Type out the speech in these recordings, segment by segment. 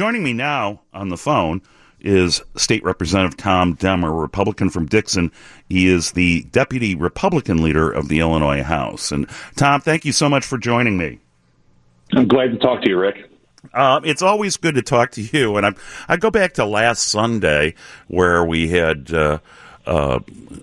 Joining me now on the phone is State Representative Tom Demmer, Republican from Dixon. He is the Deputy Republican Leader of the Illinois House. And Tom, thank you so much for joining me. I'm glad to talk to you, Rick. Uh, it's always good to talk to you. And I, I go back to last Sunday where we had uh, uh,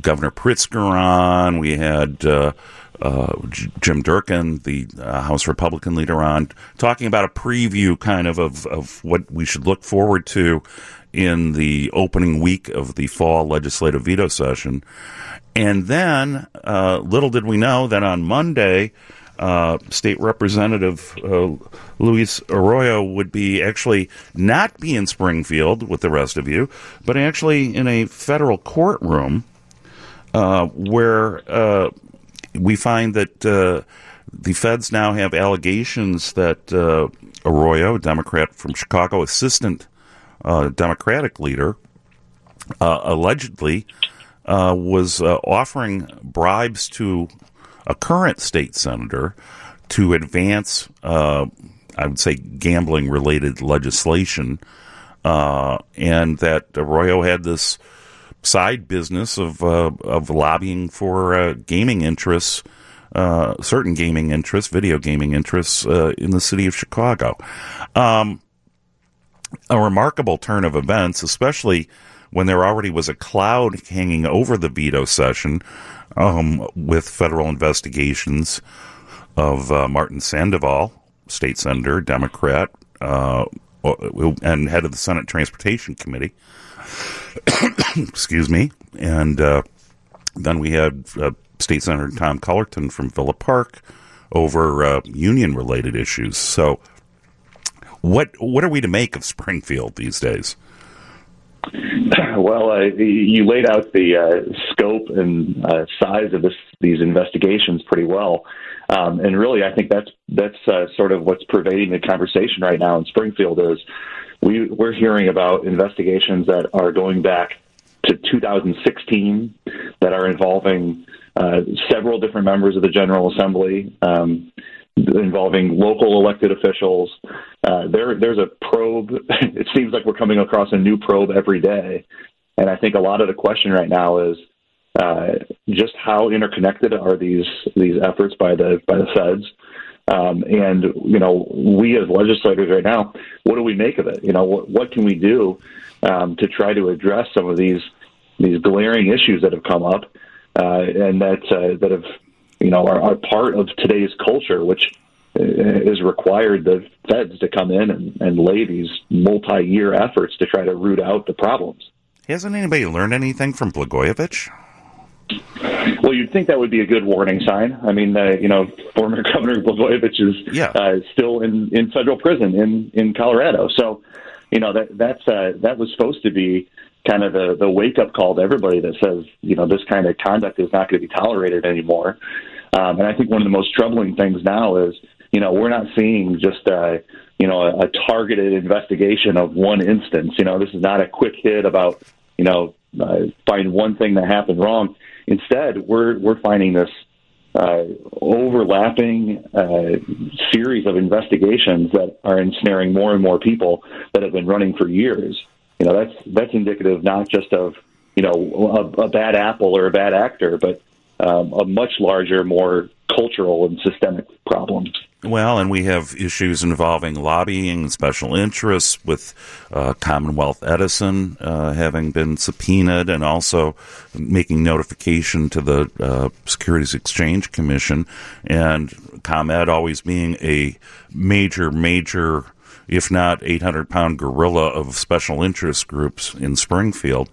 Governor Pritzker on, we had uh, Jim Durkin, the uh, House Republican leader, on talking about a preview kind of, of of what we should look forward to in the opening week of the fall legislative veto session. And then, uh, little did we know that on Monday, uh, State Representative uh, Luis Arroyo would be actually not be in Springfield with the rest of you, but actually in a federal courtroom uh, where we find that uh, the feds now have allegations that uh, Arroyo, a Democrat from Chicago, assistant uh, Democratic leader, uh, allegedly uh, was uh, offering bribes to a current state senator to advance, I would say, gambling related legislation, and that Arroyo had this side business of uh, of lobbying for uh, gaming interests, uh, certain gaming interests, video gaming interests uh, in the city of Chicago. Um, a remarkable turn of events, especially when there already was a cloud hanging over the veto session um, with federal investigations of uh, Martin Sandoval, state senator, Democrat, uh, and head of the Senate Transportation Committee. excuse me, and uh, then we had uh, State Senator Tom Cullerton from Villa Park over uh, union-related issues. So, what what are we to make of Springfield these days? Well, uh, you laid out the uh, scope and uh, size of this, these investigations pretty well, um, and really, I think that's that's uh, sort of what's pervading the conversation right now in Springfield. Is we, we're hearing about investigations that are going back to 2016 that are involving uh, several different members of the General Assembly, um, involving local elected officials. Uh, there, there's a probe. it seems like we're coming across a new probe every day, and I think a lot of the question right now is uh, just how interconnected are these these efforts by the by the feds. Um, and you know, we as legislators right now, what do we make of it? You know, what, what can we do um, to try to address some of these these glaring issues that have come up uh, and that uh, that have you know are, are part of today's culture, which uh, is required the feds to come in and, and lay these multi-year efforts to try to root out the problems. Hasn't anybody learned anything from Blagojevich? Well, you'd think that would be a good warning sign. I mean, uh, you know, former Governor Blagojevich is yeah. uh, still in, in federal prison in, in Colorado. So, you know, that that's uh, that was supposed to be kind of the, the wake up call to everybody that says, you know, this kind of conduct is not going to be tolerated anymore. Um, and I think one of the most troubling things now is, you know, we're not seeing just uh, you know a, a targeted investigation of one instance. You know, this is not a quick hit about you know uh, find one thing that happened wrong Instead, we're we're finding this uh, overlapping uh, series of investigations that are ensnaring more and more people that have been running for years. You know, that's that's indicative not just of you know a, a bad apple or a bad actor, but um, a much larger, more cultural and systemic problem. Well, and we have issues involving lobbying and special interests with uh, Commonwealth Edison uh, having been subpoenaed and also making notification to the uh, Securities Exchange Commission and ComEd always being a major, major, if not 800 pound gorilla of special interest groups in Springfield.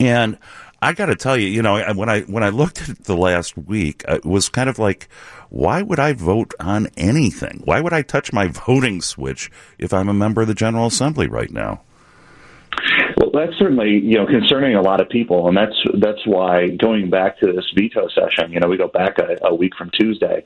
And I got to tell you, you know, when I when I looked at the last week, uh, it was kind of like, why would I vote on anything? Why would I touch my voting switch if I'm a member of the General Assembly right now? Well, that's certainly you know concerning a lot of people, and that's that's why going back to this veto session, you know, we go back a, a week from Tuesday.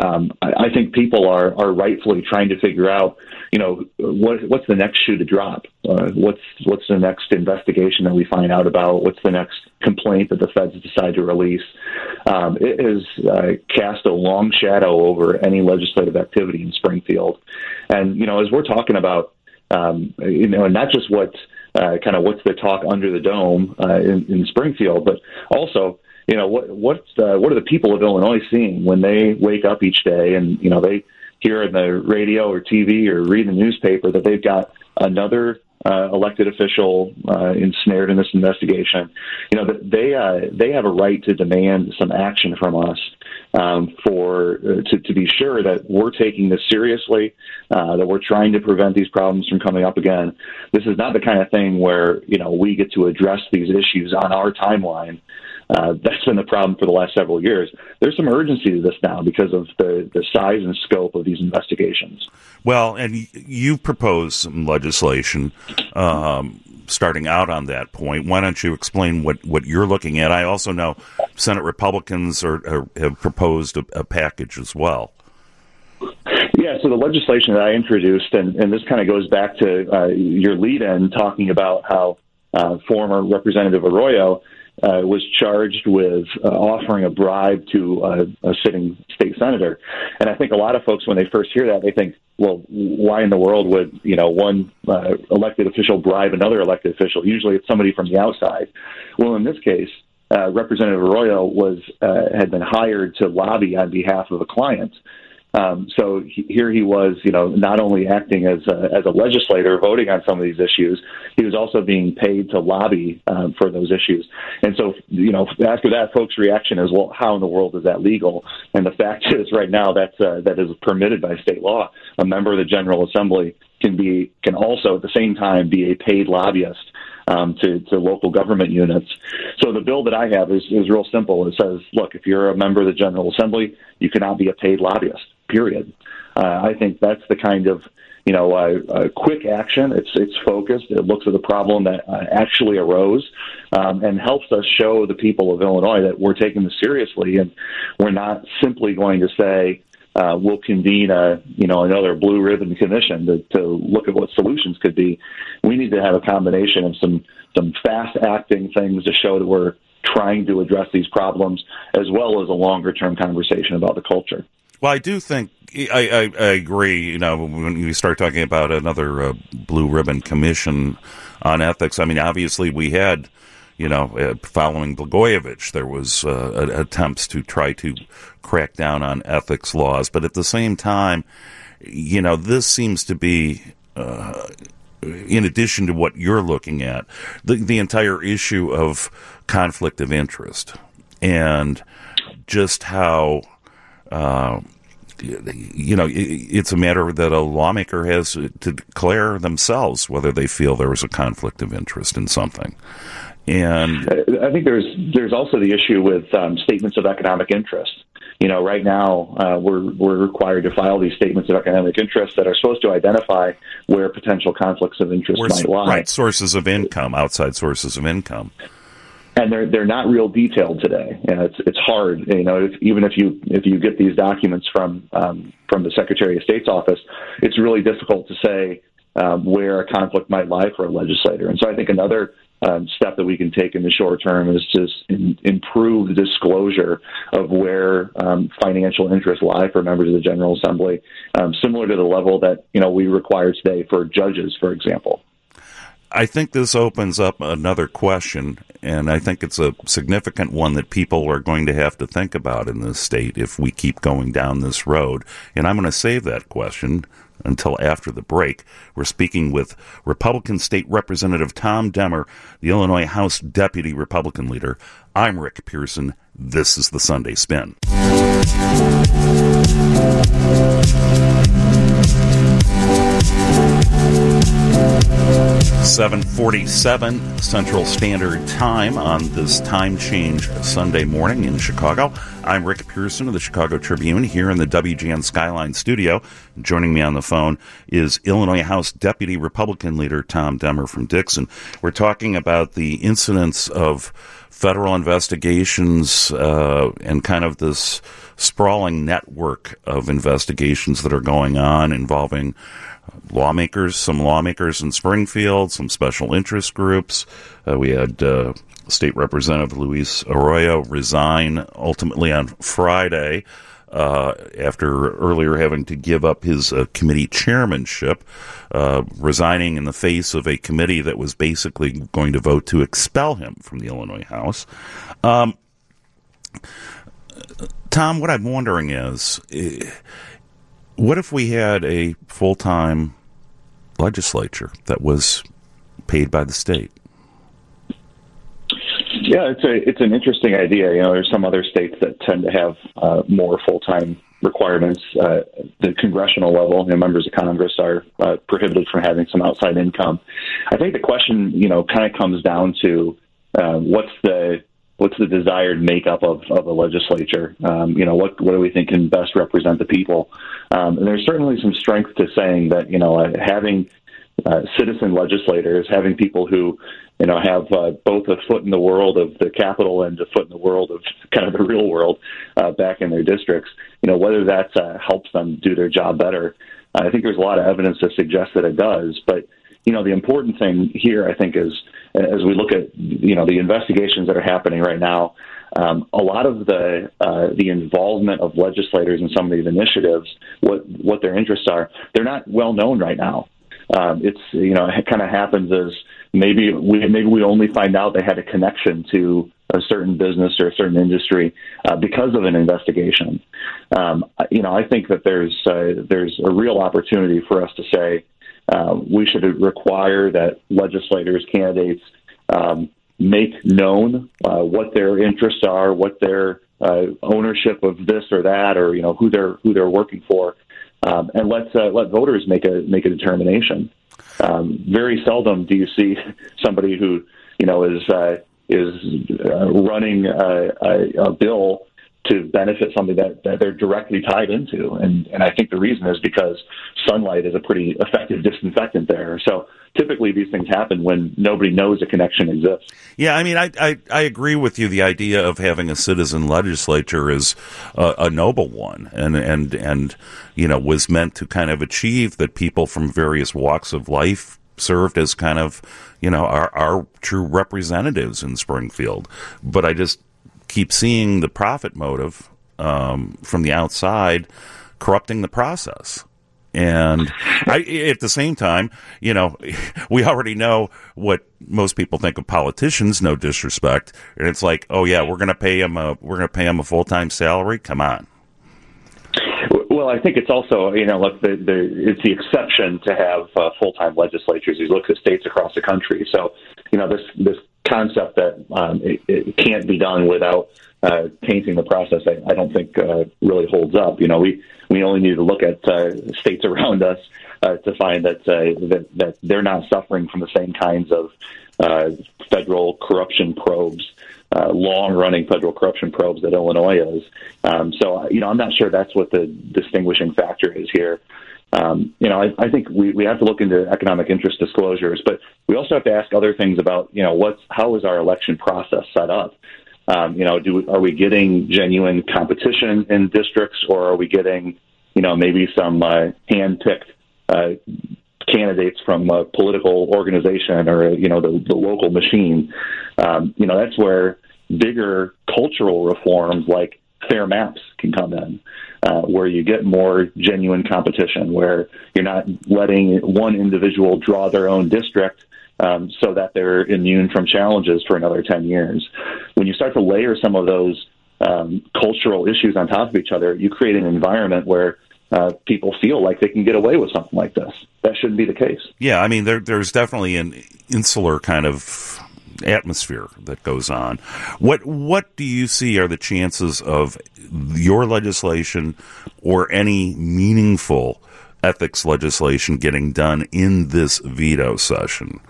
Um, I, I think people are are rightfully trying to figure out, you know, what what's the next shoe to drop? Uh, what's what's the next investigation that we find out about? What's the next complaint that the feds decide to release? Um, it has uh, cast a long shadow over any legislative activity in Springfield, and you know, as we're talking about um, you know, and not just what uh, kind of what's the talk under the dome uh, in, in Springfield, but also you know what what uh, what are the people of Illinois seeing when they wake up each day and you know they hear in the radio or TV or read the newspaper that they've got another uh, elected official uh, ensnared in this investigation. You know, that they uh, they have a right to demand some action from us um, for uh, to, to be sure that we're taking this seriously, uh, that we're trying to prevent these problems from coming up again. This is not the kind of thing where you know we get to address these issues on our timeline. Uh, that's been the problem for the last several years. There's some urgency to this now because of the, the size and scope of these investigations. Well, and you proposed some legislation um, starting out on that point. Why don't you explain what, what you're looking at? I also know Senate Republicans are, are have proposed a, a package as well. Yeah, so the legislation that I introduced, and, and this kind of goes back to uh, your lead in talking about how uh, former Representative Arroyo uh, was charged with uh, offering a bribe to uh, a sitting state senator. And I think a lot of folks, when they first hear that, they think, well, why in the world would you know one uh, elected official bribe another elected official? Usually, it's somebody from the outside. Well, in this case, uh, Representative Arroyo was uh, had been hired to lobby on behalf of a client. Um, so he, here he was, you know, not only acting as a, as a legislator voting on some of these issues, he was also being paid to lobby um, for those issues. And so, you know, after that, folks' reaction is, well, how in the world is that legal? And the fact is, right now, that's uh, that is permitted by state law. A member of the General Assembly can be can also at the same time be a paid lobbyist um, to, to local government units. So the bill that I have is, is real simple. It says, look, if you're a member of the General Assembly, you cannot be a paid lobbyist period. Uh, I think that's the kind of you know uh, uh, quick action. It's it's focused. It looks at the problem that uh, actually arose, um, and helps us show the people of Illinois that we're taking this seriously, and we're not simply going to say. Uh, we'll convene a you know another blue ribbon commission to, to look at what solutions could be. We need to have a combination of some some fast acting things to show that we're trying to address these problems, as well as a longer term conversation about the culture. Well, I do think I, I, I, agree. You know, when you start talking about another uh, blue ribbon commission on ethics, I mean, obviously we had, you know, uh, following Blagojevich, there was uh, attempts to try to crack down on ethics laws, but at the same time, you know, this seems to be. Uh, in addition to what you're looking at, the the entire issue of conflict of interest and just how uh, you know, it's a matter that a lawmaker has to declare themselves whether they feel there was a conflict of interest in something. And I think there's there's also the issue with um, statements of economic interest. You know, right now uh, we're we're required to file these statements of economic interest that are supposed to identify where potential conflicts of interest might lie. Right, sources of income, outside sources of income and they're they're not real detailed today. And it's it's hard, you know, if, even if you if you get these documents from um, from the Secretary of State's office, it's really difficult to say um, where a conflict might lie for a legislator. And so I think another um, step that we can take in the short term is to in, improve the disclosure of where um, financial interests lie for members of the General Assembly, um, similar to the level that you know we require today for judges, for example. I think this opens up another question, and I think it's a significant one that people are going to have to think about in this state if we keep going down this road. And I'm going to save that question until after the break. We're speaking with Republican State Representative Tom Demmer, the Illinois House Deputy Republican Leader. I'm Rick Pearson. This is the Sunday Spin. 747 Central Standard Time on this time change Sunday morning in Chicago. I'm Rick Pearson of the Chicago Tribune here in the WGN Skyline studio. Joining me on the phone is Illinois House Deputy Republican Leader Tom Demmer from Dixon. We're talking about the incidents of federal investigations uh, and kind of this sprawling network of investigations that are going on involving lawmakers, some lawmakers in Springfield, some special interest groups. Uh, we had uh, State Representative Luis Arroyo resign ultimately on Friday. uh, after earlier having to give up his uh, committee chairmanship, uh, resigning in the face of a committee that was basically going to vote to expel him from the Illinois House. Um, Tom, what I'm wondering is, eh, what if we had a full time legislature that was paid by the state? Yeah, it's a it's an interesting idea. You know, there's some other states that tend to have uh, more full time requirements. Uh, the congressional level, you know, members of Congress are uh, prohibited from having some outside income. I think the question, you know, kind of comes down to uh, what's the what's the desired makeup of, of a legislature? Um, you know, what what do we think can best represent the people? Um, and there's certainly some strength to saying that you know uh, having uh, citizen legislators, having people who you know, have uh, both a foot in the world of the capital and a foot in the world of kind of the real world uh, back in their districts. You know, whether that uh, helps them do their job better, I think there's a lot of evidence to suggest that it does. But you know, the important thing here, I think, is as we look at you know the investigations that are happening right now. Um, a lot of the uh, the involvement of legislators in some of these initiatives, what what their interests are, they're not well known right now. Um, it's you know it kind of happens as maybe we maybe we only find out they had a connection to a certain business or a certain industry uh, because of an investigation. Um, you know, I think that there's uh, there's a real opportunity for us to say uh, we should require that legislators, candidates, um, make known uh, what their interests are, what their uh, ownership of this or that, or you know who they're who they're working for, um, and let uh, let voters make a make a determination. Um, very seldom do you see somebody who you know is uh, is uh, running a, a, a bill to benefit something that, that they're directly tied into. And, and I think the reason is because sunlight is a pretty effective disinfectant there. So typically these things happen when nobody knows a connection exists. Yeah, I mean, I, I, I agree with you. The idea of having a citizen legislature is a, a noble one and, and, and, you know, was meant to kind of achieve that people from various walks of life served as kind of, you know, our, our true representatives in Springfield. But I just keep seeing the profit motive um, from the outside corrupting the process. And I, at the same time, you know, we already know what most people think of politicians. No disrespect, and it's like, oh yeah, we're going to pay him a we're going to pay him a full time salary. Come on. Well, I think it's also you know look the, the it's the exception to have uh, full time legislatures. You look at states across the country, so you know this this concept that um, it, it, can't be done without uh, tainting the process, I, I don't think uh, really holds up. You know, we we only need to look at uh, states around us uh, to find that, uh, that that they're not suffering from the same kinds of uh, federal corruption probes. Uh, long-running federal corruption probes that Illinois is. Um, so, you know, I'm not sure that's what the distinguishing factor is here. Um, you know, I, I think we, we have to look into economic interest disclosures, but we also have to ask other things about, you know, what's how is our election process set up? Um, you know, do are we getting genuine competition in districts, or are we getting, you know, maybe some uh, hand-picked uh, candidates from a political organization or you know the, the local machine? Um, you know, that's where bigger cultural reforms like fair maps can come in uh, where you get more genuine competition, where you're not letting one individual draw their own district um, so that they're immune from challenges for another 10 years. When you start to layer some of those um, cultural issues on top of each other, you create an environment where uh, people feel like they can get away with something like this. That shouldn't be the case. Yeah, I mean, there, there's definitely an insular kind of atmosphere that goes on. What what do you see are the chances of your legislation or any meaningful ethics legislation getting done in this veto session?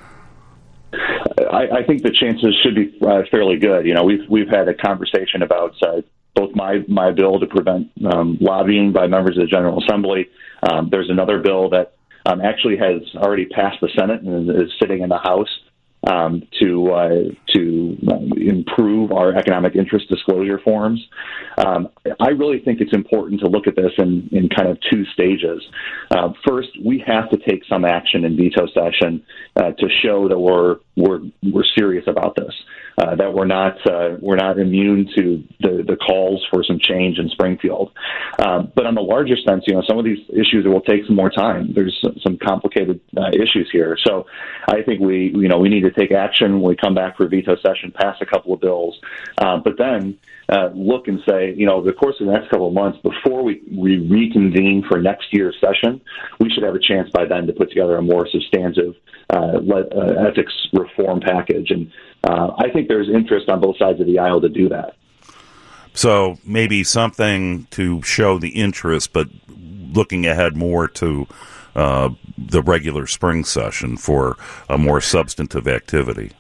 I, I think the chances should be uh, fairly good. You know, we've we've had a conversation about uh, both my my bill to prevent um, lobbying by members of the General Assembly. Um, there's another bill that um, actually has already passed the Senate and is sitting in the House um, to uh, to improve our economic interest disclosure forms. Um, I really think it's important to look at this in, in kind of two stages. Uh, first, we have to take some action in veto session uh, to show that we're we're we're serious about this. Uh, that we're not uh, we're not immune to the, the calls for some change in Springfield. Um, but on the larger sense, you know, some of these issues it will take some more time. There's some complicated uh, issues here, so I think we you know we need to take action. When we come back for a veto session, pass a couple of bills, uh, but then uh, look and say, you know, over the course of the next couple of months, before we, we reconvene for next year's session, we should have a chance by then to put together a more substantive uh, uh, ethics reform package. And uh, I think there's interest on both sides of the aisle to do that. So maybe something to show the interest, but looking ahead more to uh, the regular spring session for a more substantive activity.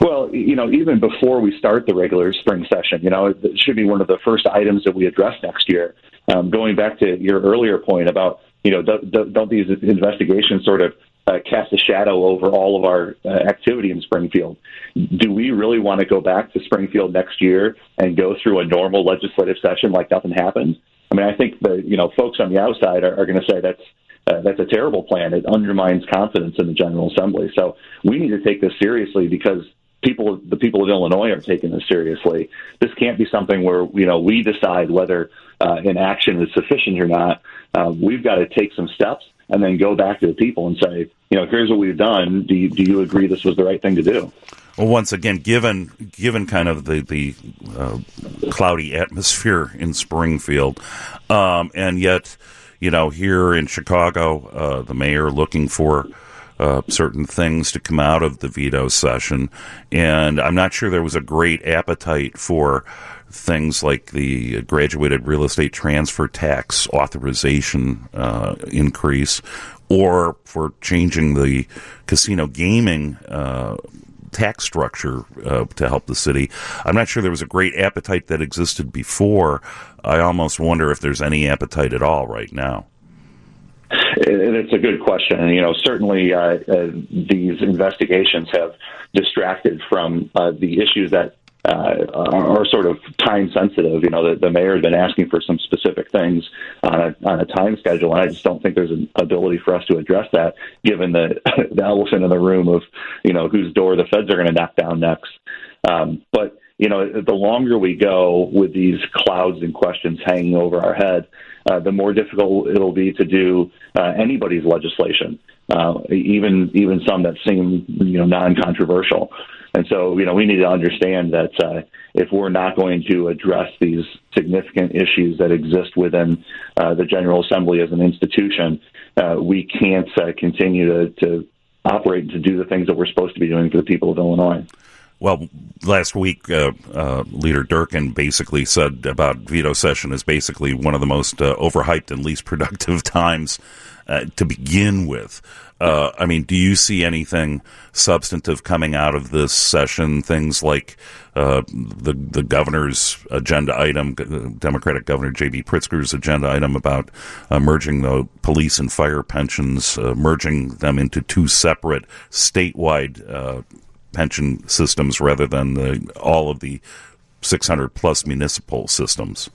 Well, you know, even before we start the regular spring session, you know, it should be one of the first items that we address next year. Um, going back to your earlier point about, you know, don't, don't these investigations sort of uh, cast a shadow over all of our uh, activity in Springfield. Do we really want to go back to Springfield next year and go through a normal legislative session like nothing happened? I mean, I think the you know folks on the outside are, are going to say that's uh, that's a terrible plan. It undermines confidence in the General Assembly. So we need to take this seriously because people, the people of Illinois, are taking this seriously. This can't be something where you know we decide whether uh, an action is sufficient or not. Uh, we've got to take some steps and then go back to the people and say, you know, here's what we've done. Do you, do you agree this was the right thing to do? Well, once again, given given kind of the the uh, cloudy atmosphere in Springfield, um, and yet, you know, here in Chicago, uh, the mayor looking for. Uh, certain things to come out of the veto session, and I'm not sure there was a great appetite for things like the graduated real estate transfer tax authorization uh, increase, or for changing the casino gaming uh, tax structure uh, to help the city. I'm not sure there was a great appetite that existed before. I almost wonder if there's any appetite at all right now. It's a good question, you know certainly uh, uh, these investigations have distracted from uh, the issues that uh, are, sort of time sensitive. You know, the, the mayor has been asking for some specific things on a, on a time schedule, and I just don't think there's an ability for us to address that, given the, the elephant in the room of you know whose door the feds are going to knock down next. Um, but you know, the longer we go with these clouds and questions hanging over our head, uh, the more difficult it'll be to do uh, anybody's legislation, uh, even even some that seem you know non-controversial. And so, you know, we need to understand that uh, if we're not going to address these significant issues that exist within uh, the General Assembly as an institution, uh, we can't uh, continue to, to operate and to do the things that we're supposed to be doing for the people of Illinois. Well, last week, uh, uh, Leader Durkin basically said about veto session is basically one of the most uh, overhyped and least productive times uh, to begin with. Uh, I mean, do you see anything substantive coming out of this session? Things like uh, the the governor's agenda item, Democratic Governor J.B. Pritzker's agenda item about merging the police and fire pensions, merging them into two separate statewide pension systems rather than the, all of the 600 plus municipal systems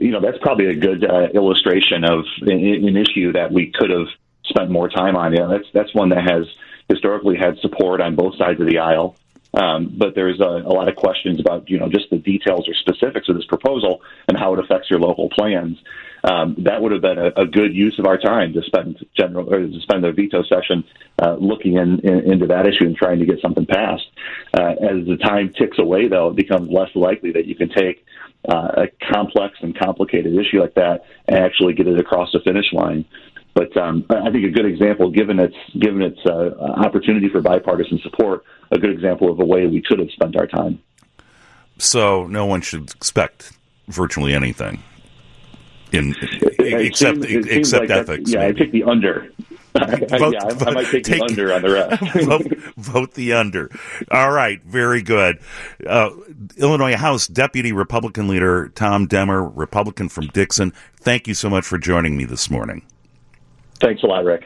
you know that's probably a good uh, illustration of an, an, issue that we could have spent more time on. Yeah, that's that's one that has historically had support on both sides of the aisle. Um, but there's a, a, lot of questions about you know just the details or specifics of this proposal and how it affects your local plans. Um, that would have been a, a, good use of our time to spend general or to spend the veto session uh, looking in, in, into that issue and trying to get something passed. Uh, as the time ticks away, though, it becomes less likely that you can take uh, a complex and complicated issue like that and actually get it across the finish line. But um, I think a good example, given its given its uh, opportunity for bipartisan support, a good example of a way we could have spent our time. So no one should expect virtually anything in it except seems, except like ethics. Yeah, maybe. I pick the under. vote, yeah, I, I, might take, take, the under on the rest. vote, vote, the under. All right, very good. Uh, Illinois House Deputy Republican Leader Tom Demmer, Republican from Dixon. Thank you so much for joining me this morning. Thanks a lot, Rick.